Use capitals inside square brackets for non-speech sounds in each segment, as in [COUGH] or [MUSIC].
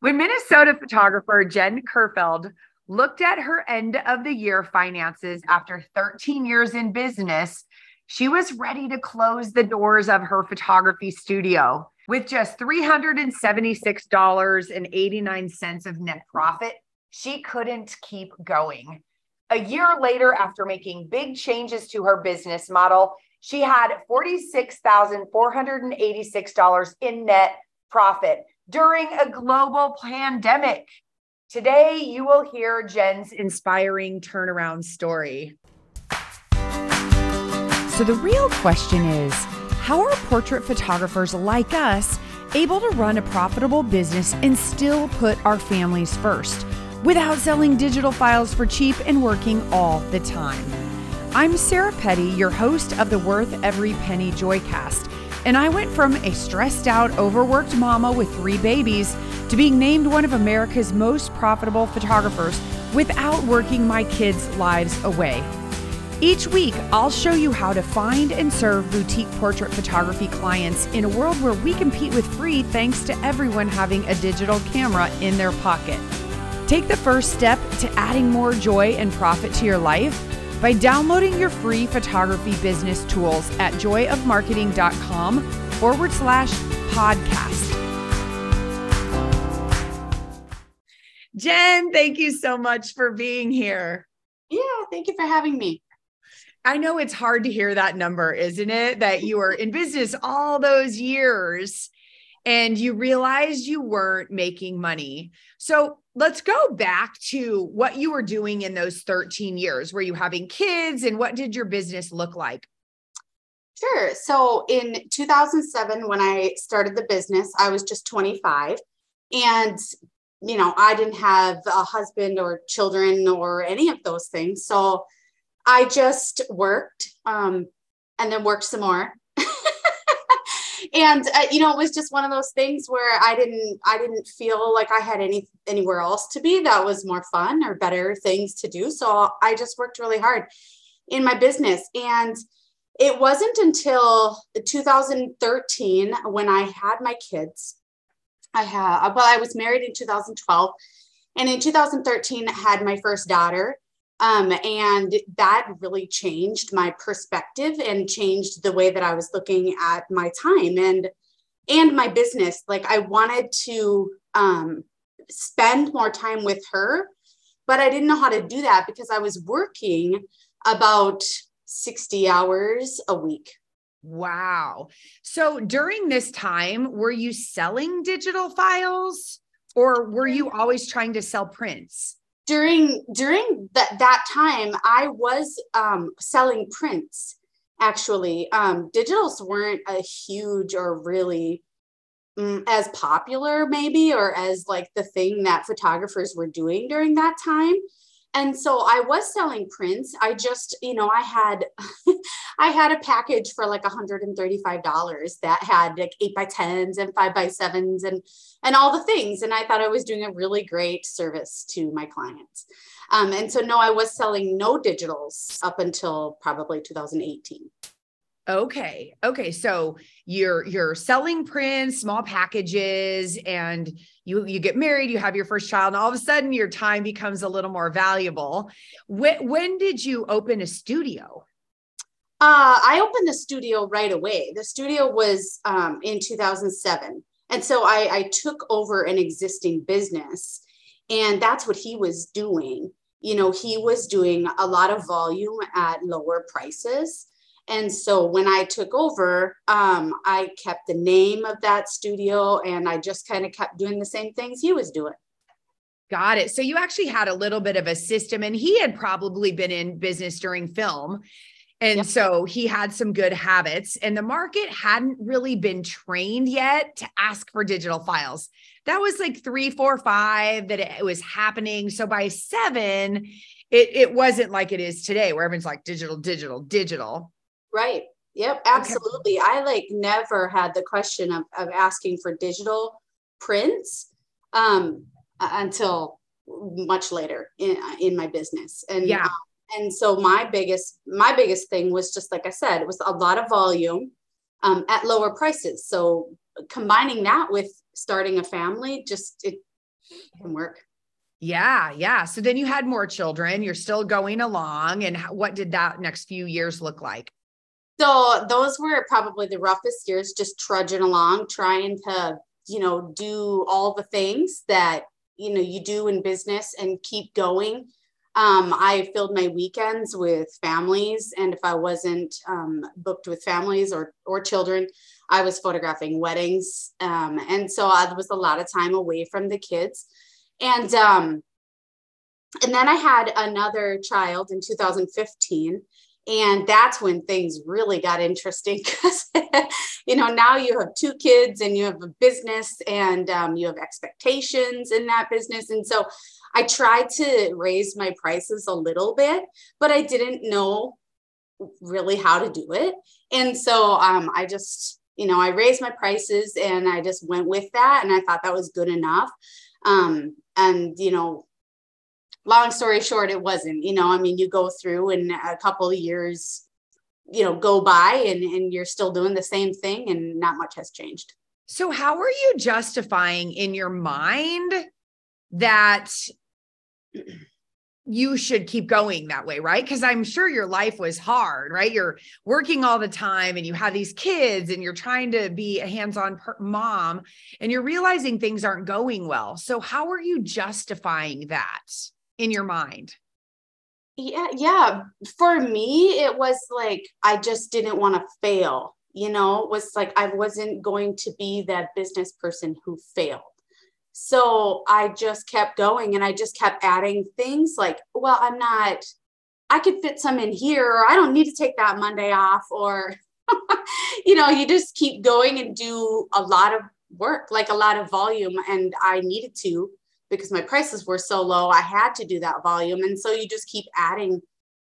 When Minnesota photographer Jenn Kerfeld looked at her end of the year finances after 13 years in business, she was ready to close the doors of her photography studio. With just $376.89 of net profit, she couldn't keep going. A year later, after making big changes to her business model, she had $46,486 in net profit during a global pandemic. Today, you will hear Jenn's inspiring turnaround story. So, the real question is how are portrait photographers like us able to run a profitable business and still put our families first without selling digital files for cheap and working all the time? I'm Sarah Petty, your host of the Worth Every Penny Joycast, and I went from a stressed out, overworked mama with three babies to being named one of America's most profitable photographers without working my kids' lives away. Each week, I'll show you how to find and serve boutique portrait photography clients in a world where we compete with free thanks to everyone having a digital camera in their pocket. Take the first step to adding more joy and profit to your life by downloading your free photography business tools at joyofmarketing.com forward slash podcast. Jenn, thank you so much for being here. Yeah, thank you for having me. I know it's hard to hear that number, isn't it? That you were in business all those years and you realized you weren't making money. So let's go back to what you were doing in those 13 years. Were you having kids and what did your business look like? Sure. So in 2007, when I started the business, I was just 25. And, you know, I didn't have a husband or children or any of those things. So I just worked um, and then worked some more. And uh, you know, it was just one of those things where I didn't I didn't feel like I had any anywhere else to be that was more fun or better things to do. So I just worked really hard in my business and it wasn't until 2013 when I had my kids. I had well, I was married in 2012, and in 2013 had my first daughter. Um, and that really changed my perspective and changed the way that I was looking at my time and and my business. Like I wanted to um, spend more time with her, but I didn't know how to do that because I was working about 60 hours a week. Wow. So during this time, were you selling digital files or were you always trying to sell prints? During during that that time i was um, selling prints actually. Um, digitals weren't a huge or really um, as popular maybe or as like the thing that photographers were doing during that time. And so i was selling prints. I just you know i had [LAUGHS] i had a package for like $135 that had like 8 by 10s and 5 by 7s and and all the things and i thought i was doing a really great service to my clients um, and so no i was selling no digitals up until probably 2018 Okay. Okay. So you're you're selling prints, small packages, and you you get married, you have your first child, and all of a sudden your time becomes a little more valuable. When when did you open a studio? Uh, I opened the studio right away. The studio was um, in 2007. And so I, I took over an existing business, and that's what he was doing. You know, he was doing a lot of volume at lower prices and so when I took over, um, I kept the name of that studio and I just kind of kept doing the same things he was doing. Got it. So you actually had a little bit of a system, and he had probably been in business during film. And yep. so he had some good habits, and the market hadn't really been trained yet to ask for digital files. That was like three, four, five that it was happening. So by seven, it, it wasn't like it is today, where everyone's like digital, digital, digital. Right. Yep, absolutely. Okay. I like never had the question of, of asking for digital prints um, until much later in, in my business. And yeah. Um, and so my biggest my biggest thing was just like I said, it was a lot of volume um, at lower prices. So combining that with starting a family, just it can work. Yeah, yeah. So then you had more children. You're still going along, and what did that next few years look like? So those were probably the roughest years, just trudging along, trying to, you know, do all the things that you know you do in business and keep going. Um, I filled my weekends with families, and if I wasn't um, booked with families or or children, I was photographing weddings, um, and so I was a lot of time away from the kids. And um and then i had another child in 2015 and that's when things really got interesting [LAUGHS] because you know now you have two kids and you have a business and um, you have expectations in that business. And so i tried to raise my prices a little bit but i didn't know really how to do it and so um, i just you know i raised my prices and i just went with that and i thought that was good enough um, and, you know, long story short, it wasn't, you know, I mean, you go through and a couple of years, you know, go by and, and you're still doing the same thing and not much has changed. So, how are you justifying in your mind that you should keep going that way, right? Because I'm sure your life was hard, right? You're working all the time and you have these kids and you're trying to be a hands on per- mom and you're realizing things aren't going well. So, how are you justifying that in your mind? Yeah, yeah. For me, it was like I just didn't want to fail. You know, it was like I wasn't going to be that business person who failed so I just kept going and I just kept adding things like, well, I'm not, I could fit some in here, or I don't need to take that Monday off, or, [LAUGHS] you know, you just keep going and do a lot of work, like a lot of volume. And I needed to because my prices were so low. I had to do that volume. And so you just keep adding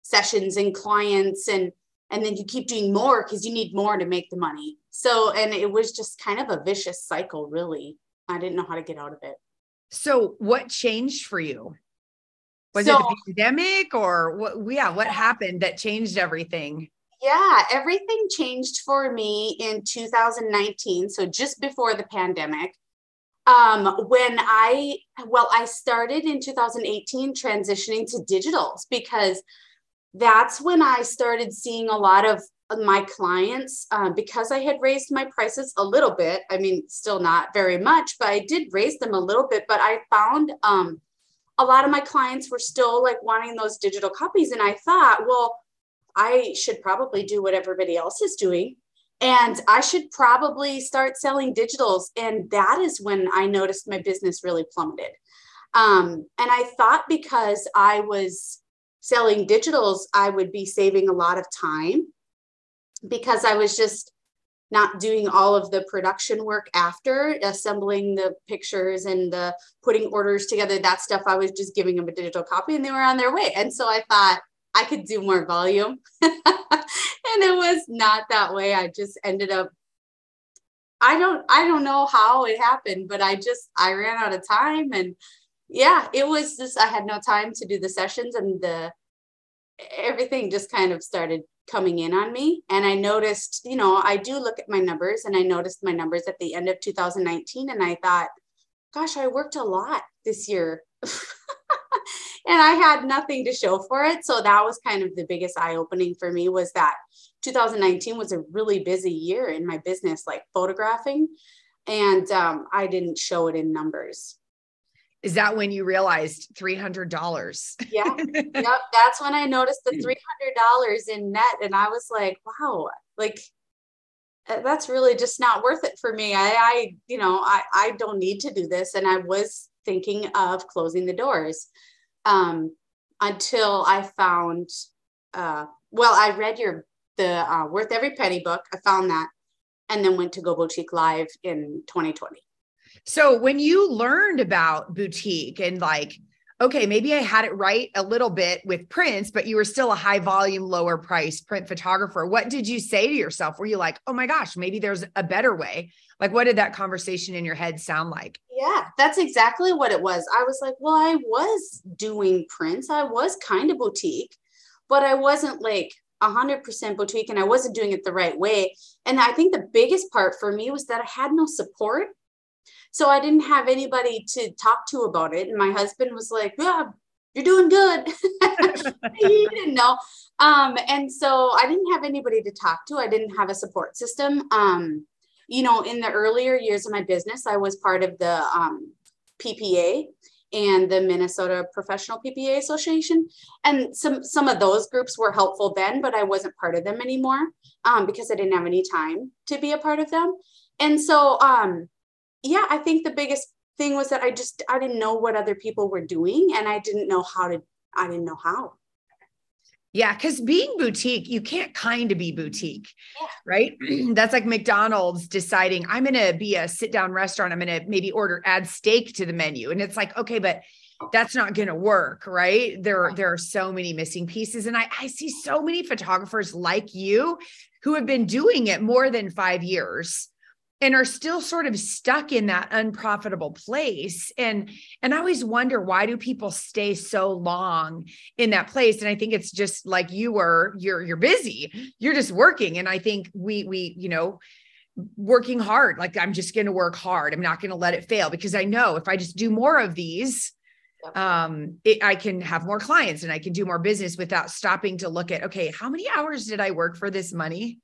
sessions and clients and, and then you keep doing more because you need more to make the money. So, and it was just kind of a vicious cycle, really. I didn't know how to get out of it. So, what changed for you? Was so, it the pandemic or what? Yeah, what happened that changed everything? Yeah, everything changed for me in 2019. So, just before the pandemic. Um, when I, well, I started in 2018 transitioning to digitals because that's when I started seeing a lot of my clients uh, because I had raised my prices a little bit. I mean, still not very much, but I did raise them a little bit. But I found um, a lot of my clients were still like wanting those digital copies. And I thought, well, I should probably do what everybody else is doing. And I should probably start selling digitals. And that is when I noticed my business really plummeted. Um, and I thought because I was selling digitals, I would be saving a lot of time because I was just not doing all of the production work after assembling the pictures and the putting orders together that stuff i was just giving them a digital copy and they were on their way. And so i thought i could do more volume. [LAUGHS] And it was not that way. I just ended up i don't i don't know how it happened but i just i ran out of time and yeah it was just i had no time to do the sessions and the everything just kind of started coming in on me. And I noticed, you know, I do look at my numbers and I noticed my numbers at the end of 2019. And I thought, gosh, I worked a lot this year. [LAUGHS] and I had nothing to show for it. So that was kind of the biggest eye opening for me was that 2019 was a really busy year in my business, like photographing. And um, I didn't show it in numbers. Is that when you realized $300? yeah. [LAUGHS] Yep. That's when I noticed the $300 in net. And I was like, wow, like uh, that's really just not worth it for me. I, I you know, I, I don't need to do this. And I was thinking of closing the doors um, until I found, uh, well, I read your, the uh, Worth Every Penny book. I found that and then went to Go Boutique Live in 2020. So when you learned about boutique and like, okay, maybe I had it right a little bit with prints, but you were still a high volume, lower price print photographer. What did you say to yourself? Were you like, oh my gosh, maybe there's a better way? Like, what did that conversation in your head sound like? Yeah, that's exactly what it was. I was like, well, I was doing prints, I was kind of boutique, but I wasn't like 100% boutique and I wasn't doing it the right way. And I think the biggest part for me was that I had no support So I didn't have anybody to talk to about it. And my husband was like, Yeah, you're doing good. [LAUGHS] he didn't know. Um, and so I didn't have anybody to talk to. I didn't have a support system. Um, you know, in the earlier years of my business, I was part of the um, PPA and the Minnesota Professional PPA Association. And some some of those groups were helpful then, but I wasn't part of them anymore um, because I didn't have any time to be a part of them. And so, um, yeah, I think the biggest thing was that I just I didn't know what other people were doing, and I didn't know how to. I didn't know how. Yeah, because being boutique, you can't kind of be boutique, yeah. right? [CLEARS THROAT] That's like McDonald's deciding I'm going to be a sit down restaurant. I'm going to maybe order add steak to the menu, and it's like okay, but that's not going to work, right? There, there are so many missing pieces, and I, I see so many photographers like you who have been doing it more than five years and are still sort of stuck in that unprofitable place. And and i always wonder why do people stay so long in that place? And i think it's just like you were you're you're busy you're just working. And i think we we you know working hard like i'm just going to work hard. I'm not going to let it fail because i know if i just do more of these um it, i can have more clients and i can do more business without stopping to look at okay how many hours did i work for this money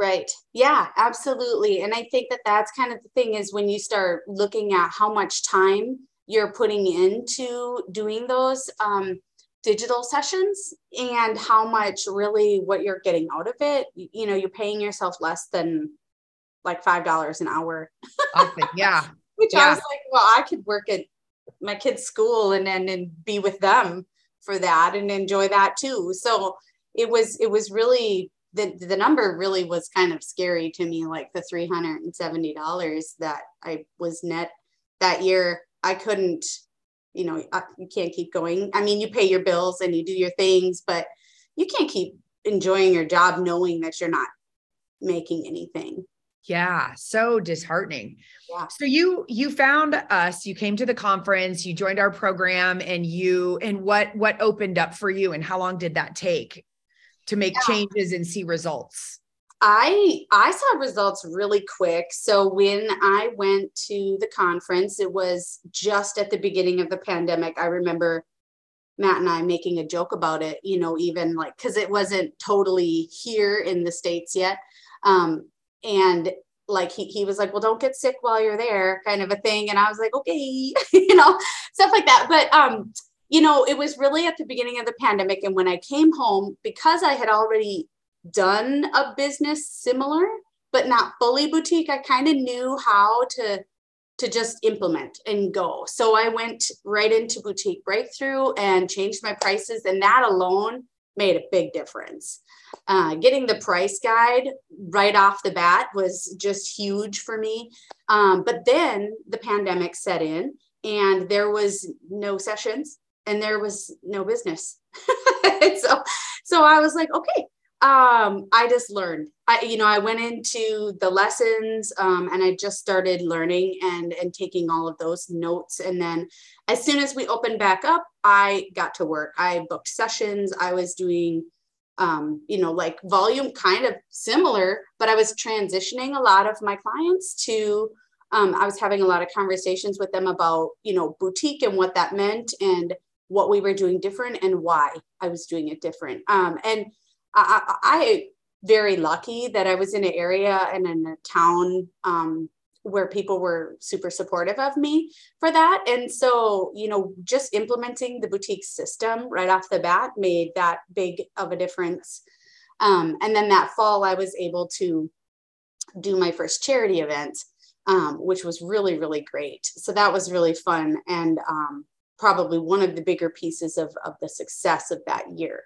Right. Yeah, absolutely. And I think that that's kind of the thing is when you start looking at how much time you're putting into doing those um, digital sessions and how much really what you're getting out of it, you know, you're paying yourself less than like $5 an hour. Yeah. [LAUGHS] Which yeah. I was like, well, I could work at my kids' school and then and be with them for that and enjoy that too. So it was it was really the the number really was kind of scary to me like the $370 that i was net that year i couldn't you know you can't keep going. I mean you pay your bills and you do your things but you can't keep enjoying your job knowing that you're not making anything. Yeah so disheartening. Yeah. so you you found us you came to the conference you joined our program and you and what what opened up for you and how long did that take to make yeah. changes and see results? I I saw results really quick. So when I went to the conference, it was just at the beginning of the pandemic. I remember Matt and I making a joke about it, you know, even like because it wasn't totally here in the States yet. Um, and like he, he was like, well, don't get sick while you're there, kind of a thing. And I was like, okay, [LAUGHS] you know, stuff like that. But um, you know, it was really at the beginning of the pandemic. And when I came home, because I had already done a business similar, but not fully boutique, I kind of knew how to to just implement and go. So I went right into boutique breakthrough and changed my prices, and that alone made a big difference. Uh, getting the price guide right off the bat was just huge for me. Um, but then the pandemic set in, and there was no sessions and there was no business. [LAUGHS] so, so I was like, okay, um, I just learned. I, you know, I went into the lessons um, and I just started learning and and taking all of those notes. And then, as soon as we opened back up, I got to work. I booked sessions. I was doing, um, you know, like volume kind of similar, but I was transitioning a lot of my clients to. Um, I was having a lot of conversations with them about, you know, boutique and what that meant and what we were doing different and why I was doing it different. Um, and I, I, very lucky that I was in an area and in a town um, where people were super supportive of me for that. And so, you know, just implementing the boutique system right off the bat made that big of a difference. Um, and then that fall, I was able to do my first charity event, um, which was really, really great. So that was really fun. And um, probably one of the bigger pieces of, of the success of that year.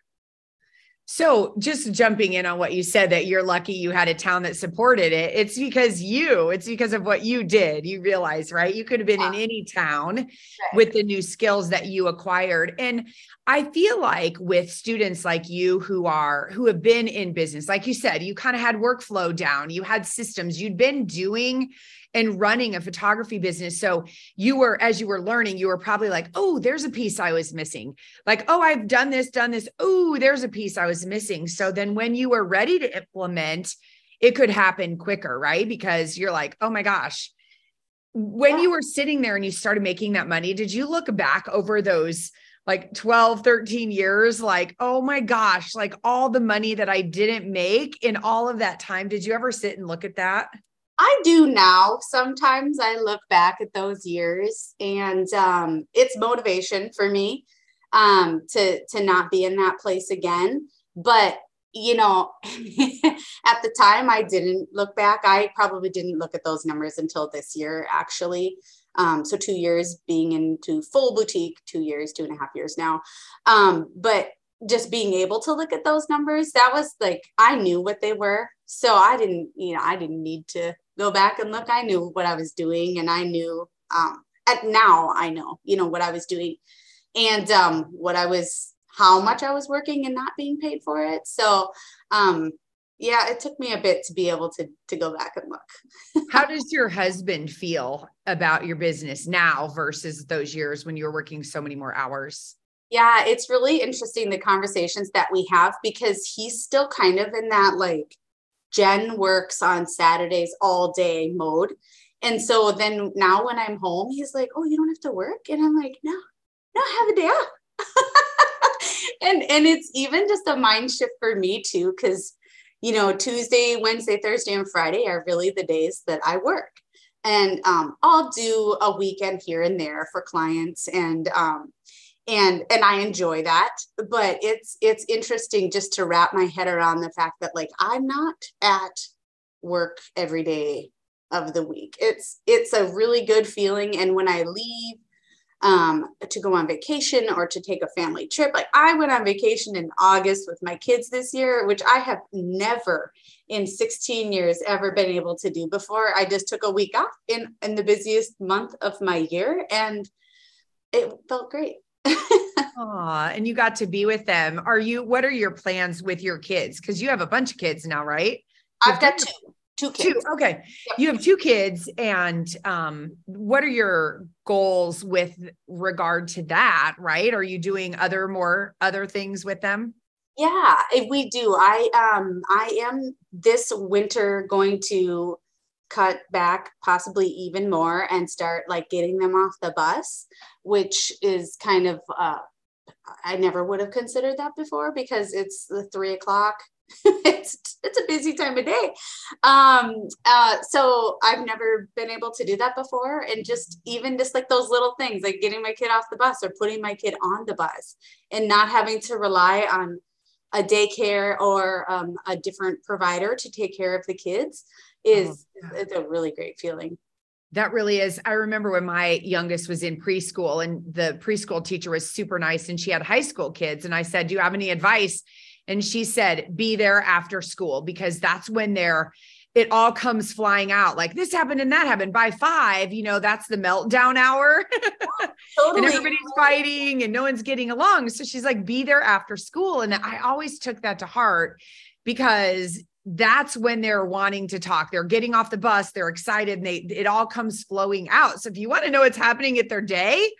So, just jumping in on what you said that you're lucky you had a town that supported it. It's because you, it's because of what you did. You realize, right? You could have been yeah. in any town right. with the new skills that you acquired. And I feel like with students like you who are who have been in business, like you said, you kind of had workflow down, you had systems, you'd been doing and running a photography business. So you were, as you were learning, you were probably like, oh, there's a piece I was missing. Like, oh, I've done this, done this. Oh, there's a piece I was missing. So then when you were ready to implement, it could happen quicker, right? Because you're like, oh my gosh, when you were sitting there and you started making that money, did you look back over those like 12, 13 years, like, oh my gosh, like all the money that I didn't make in all of that time? Did you ever sit and look at that? I do now. Sometimes I look back at those years and um, it's motivation for me um, to, to not be in that place again. But you know, [LAUGHS] at the time I didn't look back. I probably didn't look at those numbers until this year, actually. Um, so two years being into full boutique, two years, two and a half years now. Um, but just being able to look at those numbers, that was like I knew what they were. So I didn't, you know, I didn't need to go back and look. I knew what I was doing and I knew um at now I know, you know, what I was doing and um what I was how much I was working and not being paid for it. So um yeah, it took me a bit to be able to to go back and look. [LAUGHS] How does your husband feel about your business now versus those years when you were working so many more hours? Yeah, it's really interesting the conversations that we have because he's still kind of in that like Jenn works on Saturdays all day mode. And so then now when I'm home, he's like, Oh, you don't have to work? And I'm like, No, no, have a day off. [LAUGHS] and and it's even just a mind shift for me too, because you know, Tuesday, Wednesday, Thursday, and Friday are really the days that I work. And um, I'll do a weekend here and there for clients and um, and and I enjoy that. But it's it's interesting just to wrap my head around the fact that like I'm not at work every day of the week. It's it's a really good feeling. And when I leave um, to go on vacation or to take a family trip. Like I went on vacation in August with my kids this year, which I have never in 16 years ever been able to do before. I just took a week off in, in the busiest month of my year and it felt great. Aw, and you got to be with them. Are you, what are your plans with your kids? Because you have a bunch of kids now, right? I've got two two kids. Two. Okay. Yep. You have two kids. And um, what are your goals with regard to that? Right. Are you doing other more other things with them? Yeah, we do. I um I am this winter going to cut back possibly even more and start like getting them off the bus, which is kind of uh I never would have considered that before because it's the three o'clock. [LAUGHS] It's it's a busy time of day. Um, uh, so I've never been able to do that before, and just even just like those little things, like getting my kid off the bus or putting my kid on the bus, and not having to rely on a daycare or um, a different provider to take care of the kids Uh-huh. is oh, yeah. it's a really great feeling. That really is. I remember when my youngest was in preschool and the preschool teacher was super nice and she had high school kids. And I said, Do you have any advice? And she said, be there after school because that's when they're, it all comes flying out like this happened and that happened by five, you know, that's the meltdown hour. [LAUGHS] totally. and everybody's fighting and no one's getting along. So she's like, be there after school. And I always took that to heart because that's when they're wanting to talk. They're getting off the bus, they're excited, and they it all comes flowing out. So if you want to know what's happening at their day,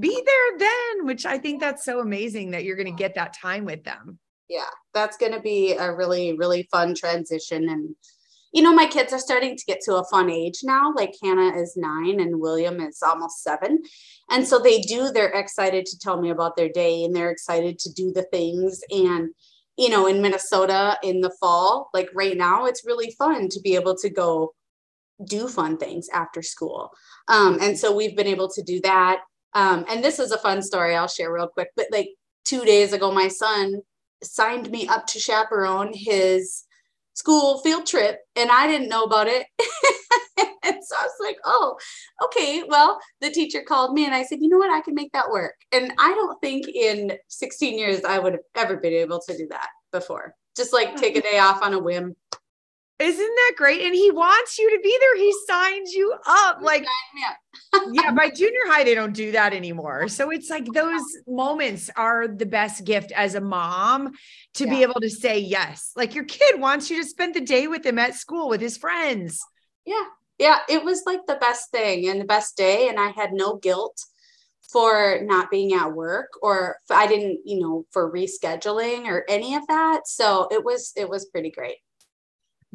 be there then, which I think that's so amazing that you're going to get that time with them yeah that's going to be a really really fun transition and you know my kids are starting to get to a fun age now like hannah is nine and william is almost seven and so they do they're excited to tell me about their day and they're excited to do the things and you know in minnesota in the fall like right now it's really fun to be able to go do fun things after school. Um, and so we've been able to do that. Um, and this is a fun story i'll share real quick but like two days ago my son signed me up to chaperone his school field trip and I didn't know about it. [LAUGHS] and so I was like, oh, okay. Well, the teacher called me and I said, you know what? I can make that work. And I don't think in 16 years I would have ever been able to do that before. Just like take a [LAUGHS] day off on a whim. Isn't that great? And he wants you to be there. He signs you up. Like, yeah, [LAUGHS] yeah by [LAUGHS] junior high, they don't do that anymore. So it's like those moments are the best gift as a mom to yeah. be able to say yes. Like your kid wants you to spend the day with him at school with his friends. Yeah. Yeah. It was like the best thing and the best day. And I had no guilt for not being at work or I didn't, you know, for rescheduling or any of that. So it was, it was pretty great.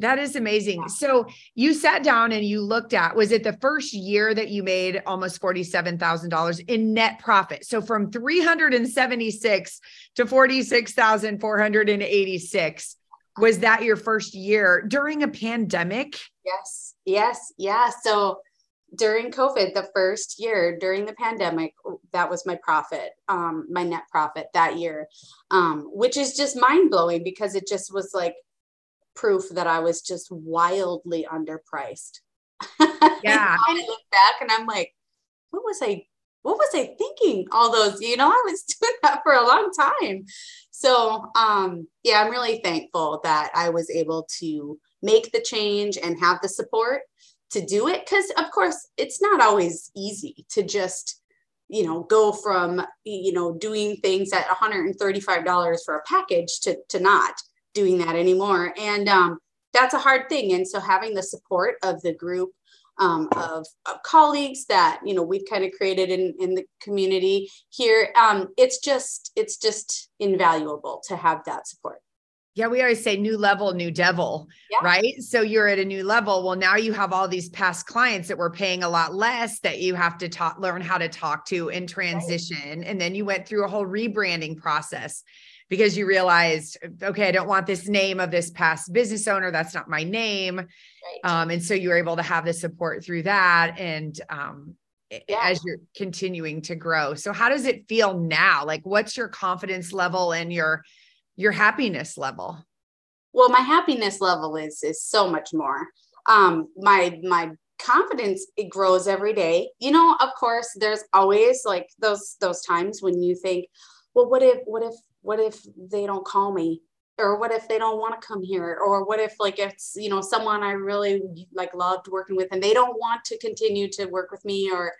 That is amazing. Yeah. So you sat down and you looked at was it the first year that you made almost $47,000 in net profit? So from 376 to 46,486 was that your first year during a pandemic? Yes. Yes. Yeah. So during COVID, the first year during the pandemic, that was my profit, um, my net profit that year, um, which is just mind blowing because it just was like proof that I was just wildly underpriced. [LAUGHS] Yeah. I look back and I'm like, what was I what was I thinking all those, you know, I was [LAUGHS] doing that for a long time. So um yeah, I'm really thankful that I was able to make the change and have the support to do it because of course it's not always easy to just you know go from you know doing things at $135 for a package to to not doing that anymore. And um, that's a hard thing. And so having the support of the group um, of, of, colleagues that you know we've kind of created in, in the community here, um, it's just it's just invaluable to have that support. Yeah, we always say new level, new devil, yeah. right? So you're at a new level. Well, now you have all these past clients that were paying a lot less that you have to talk, learn how to talk to and transition. Right. And then you went through a whole rebranding process because you realized, okay, I don't want this name of this past business owner. That's not my name. Right. Um, and so you were able to have the support through that. And um, yeah. as you're continuing to grow. So how does it feel now? Like what's your confidence level and your your happiness level? Well, my happiness level is is so much more. Um, my my confidence it grows every day. You know, of course, there's always like those those times when you think, well, what if what if what if they don't call me? Or what if they don't want to come here? Or what if like it's you know someone i really like loved working with and they don't want to continue to work with me or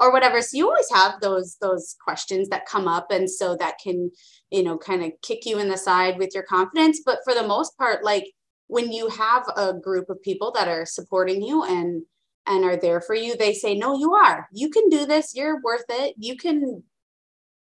or whatever. So you always have those those questions that come up and so that can you know kind of kick you in the side with your confidence. But for the most part like when you have a group of people that are supporting you and and are there for you they say no you are. You can do this. You're worth it. You can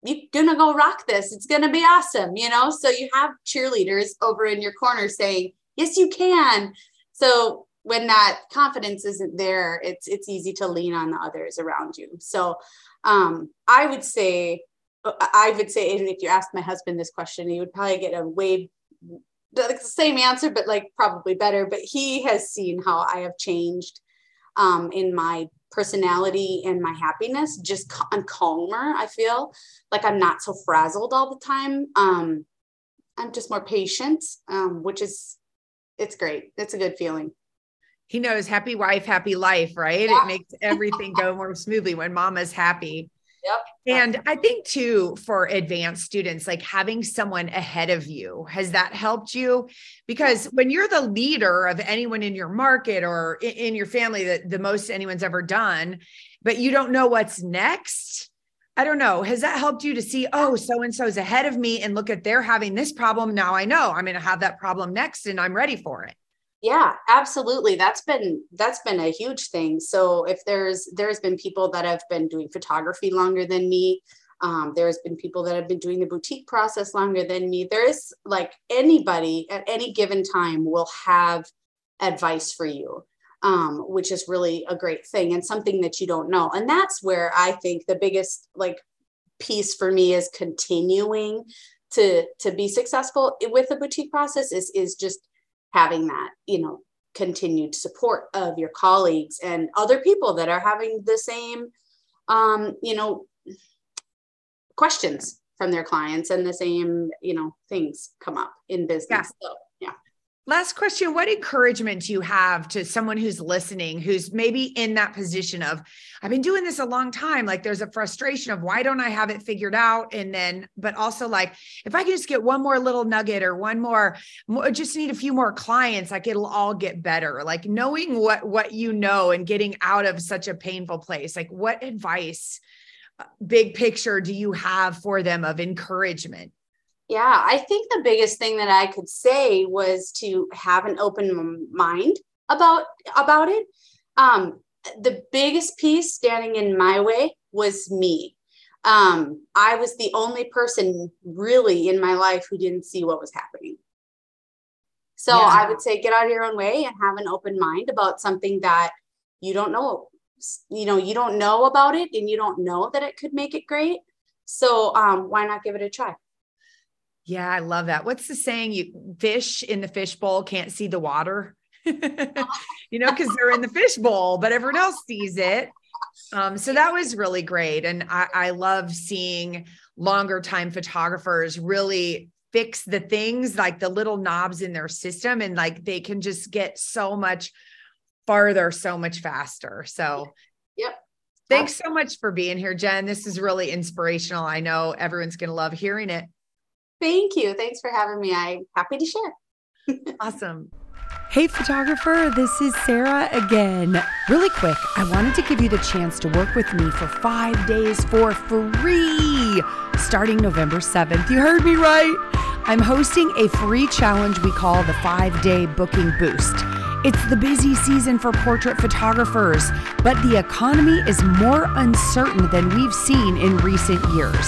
you're gonna go rock this. It's gonna be awesome you know? So you have cheerleaders over in your corner saying yes you can. So when that confidence isn't there it's it's easy to lean on the others around you. So um i would say i would say and if you asked my husband this question he would probably get a way the same answer but like probably better. But he has seen how i have changed um, in my personality and my happiness just i'm calmer i feel. Like i'm not so frazzled all the time. Um i'm just more patient um which is it's great. It's a good feeling. He knows happy wife happy life right? Yeah. it makes everything go more smoothly when mama's happy Yep. And I think too, for advanced students, like having someone ahead of you, has that helped you? Because when you're the leader of anyone in your market or in your family, that the most anyone's ever done, but you don't know what's next. I don't know. Has that helped you to see, oh, so and so's ahead of me and look at they're having this problem. Now I know I'm going to have that problem next and I'm ready for it yeah absolutely that's been that's been a huge thing so if there's there's been people that have been doing photography longer than me um, there's been people that have been doing the boutique process longer than me there's like anybody at any given time will have advice for you um, which is really a great thing and something that you don't know and that's where i think the biggest like piece for me is continuing to to be successful with the boutique process is is just having that, you know, continued support of your colleagues and other people that are having the same, um, you know, questions from their clients and the same, you know, things come up in business. Yeah. So Last question What encouragement do you have to someone who's listening, who's maybe in that position of, I've been doing this a long time? Like there's a frustration of why don't I have it figured out? And then, but also like, if I can just get one more little nugget or one more, more just need a few more clients, like it'll all get better. Like knowing what, what you know and getting out of such a painful place, like what advice, uh, big picture do you have for them of encouragement? Yeah, I think the biggest thing that I could say was to have an open mind about about it. Um, the biggest piece standing in my way was me. Um, I was the only person really in my life who didn't see what was happening. So yeah. I would say get out of your own way and have an open mind about something that you don't know. You know, you don't know about it and you don't know that it could make it great. So um, why not give it a try? Yeah, I love that. What's the saying? You fish in the fishbowl can't see the water. [LAUGHS] you know, because they're in the fishbowl, but everyone else sees it. Um, so that was really great. And I, I love seeing longer time photographers really fix the things like the little knobs in their system and like they can just get so much farther so much faster. So, yep. Thanks so much for being here, Jenn. This is really inspirational. I know everyone's going to love hearing it. Thank you. Thanks for having me. I'm happy to share. [LAUGHS] awesome. Hey, photographer, this is Sarah again. Really quick, I wanted to give you the chance to work with me for five days for free starting November 7th. You heard me right. I'm hosting a free challenge we call the five day booking boost. It's the busy season for portrait photographers, but the economy is more uncertain than we've seen in recent years.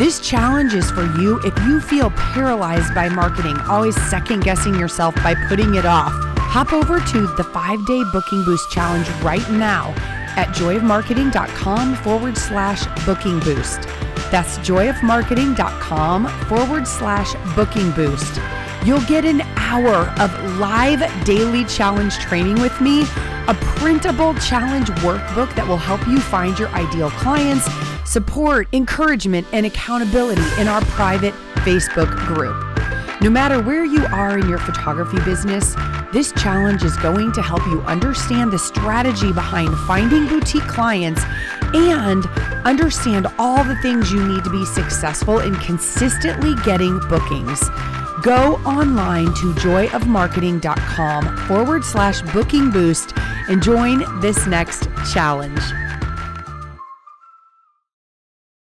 This challenge is for you if you feel paralyzed by marketing, always second guessing yourself by putting it off. Hop over to the five day booking boost challenge right now at joyofmarketing.com forward slash booking boost. That's joyofmarketing.com forward slash booking boost. You'll get an hour of live daily challenge training with me, a printable challenge workbook that will help you find your ideal clients support, encouragement, and accountability in our private Facebook group. No matter where you are in your photography business, this challenge is going to help you understand the strategy behind finding boutique clients and understand all the things you need to be successful in consistently getting bookings. Go online to joyofmarketing.com forward slash booking boost and join this next challenge.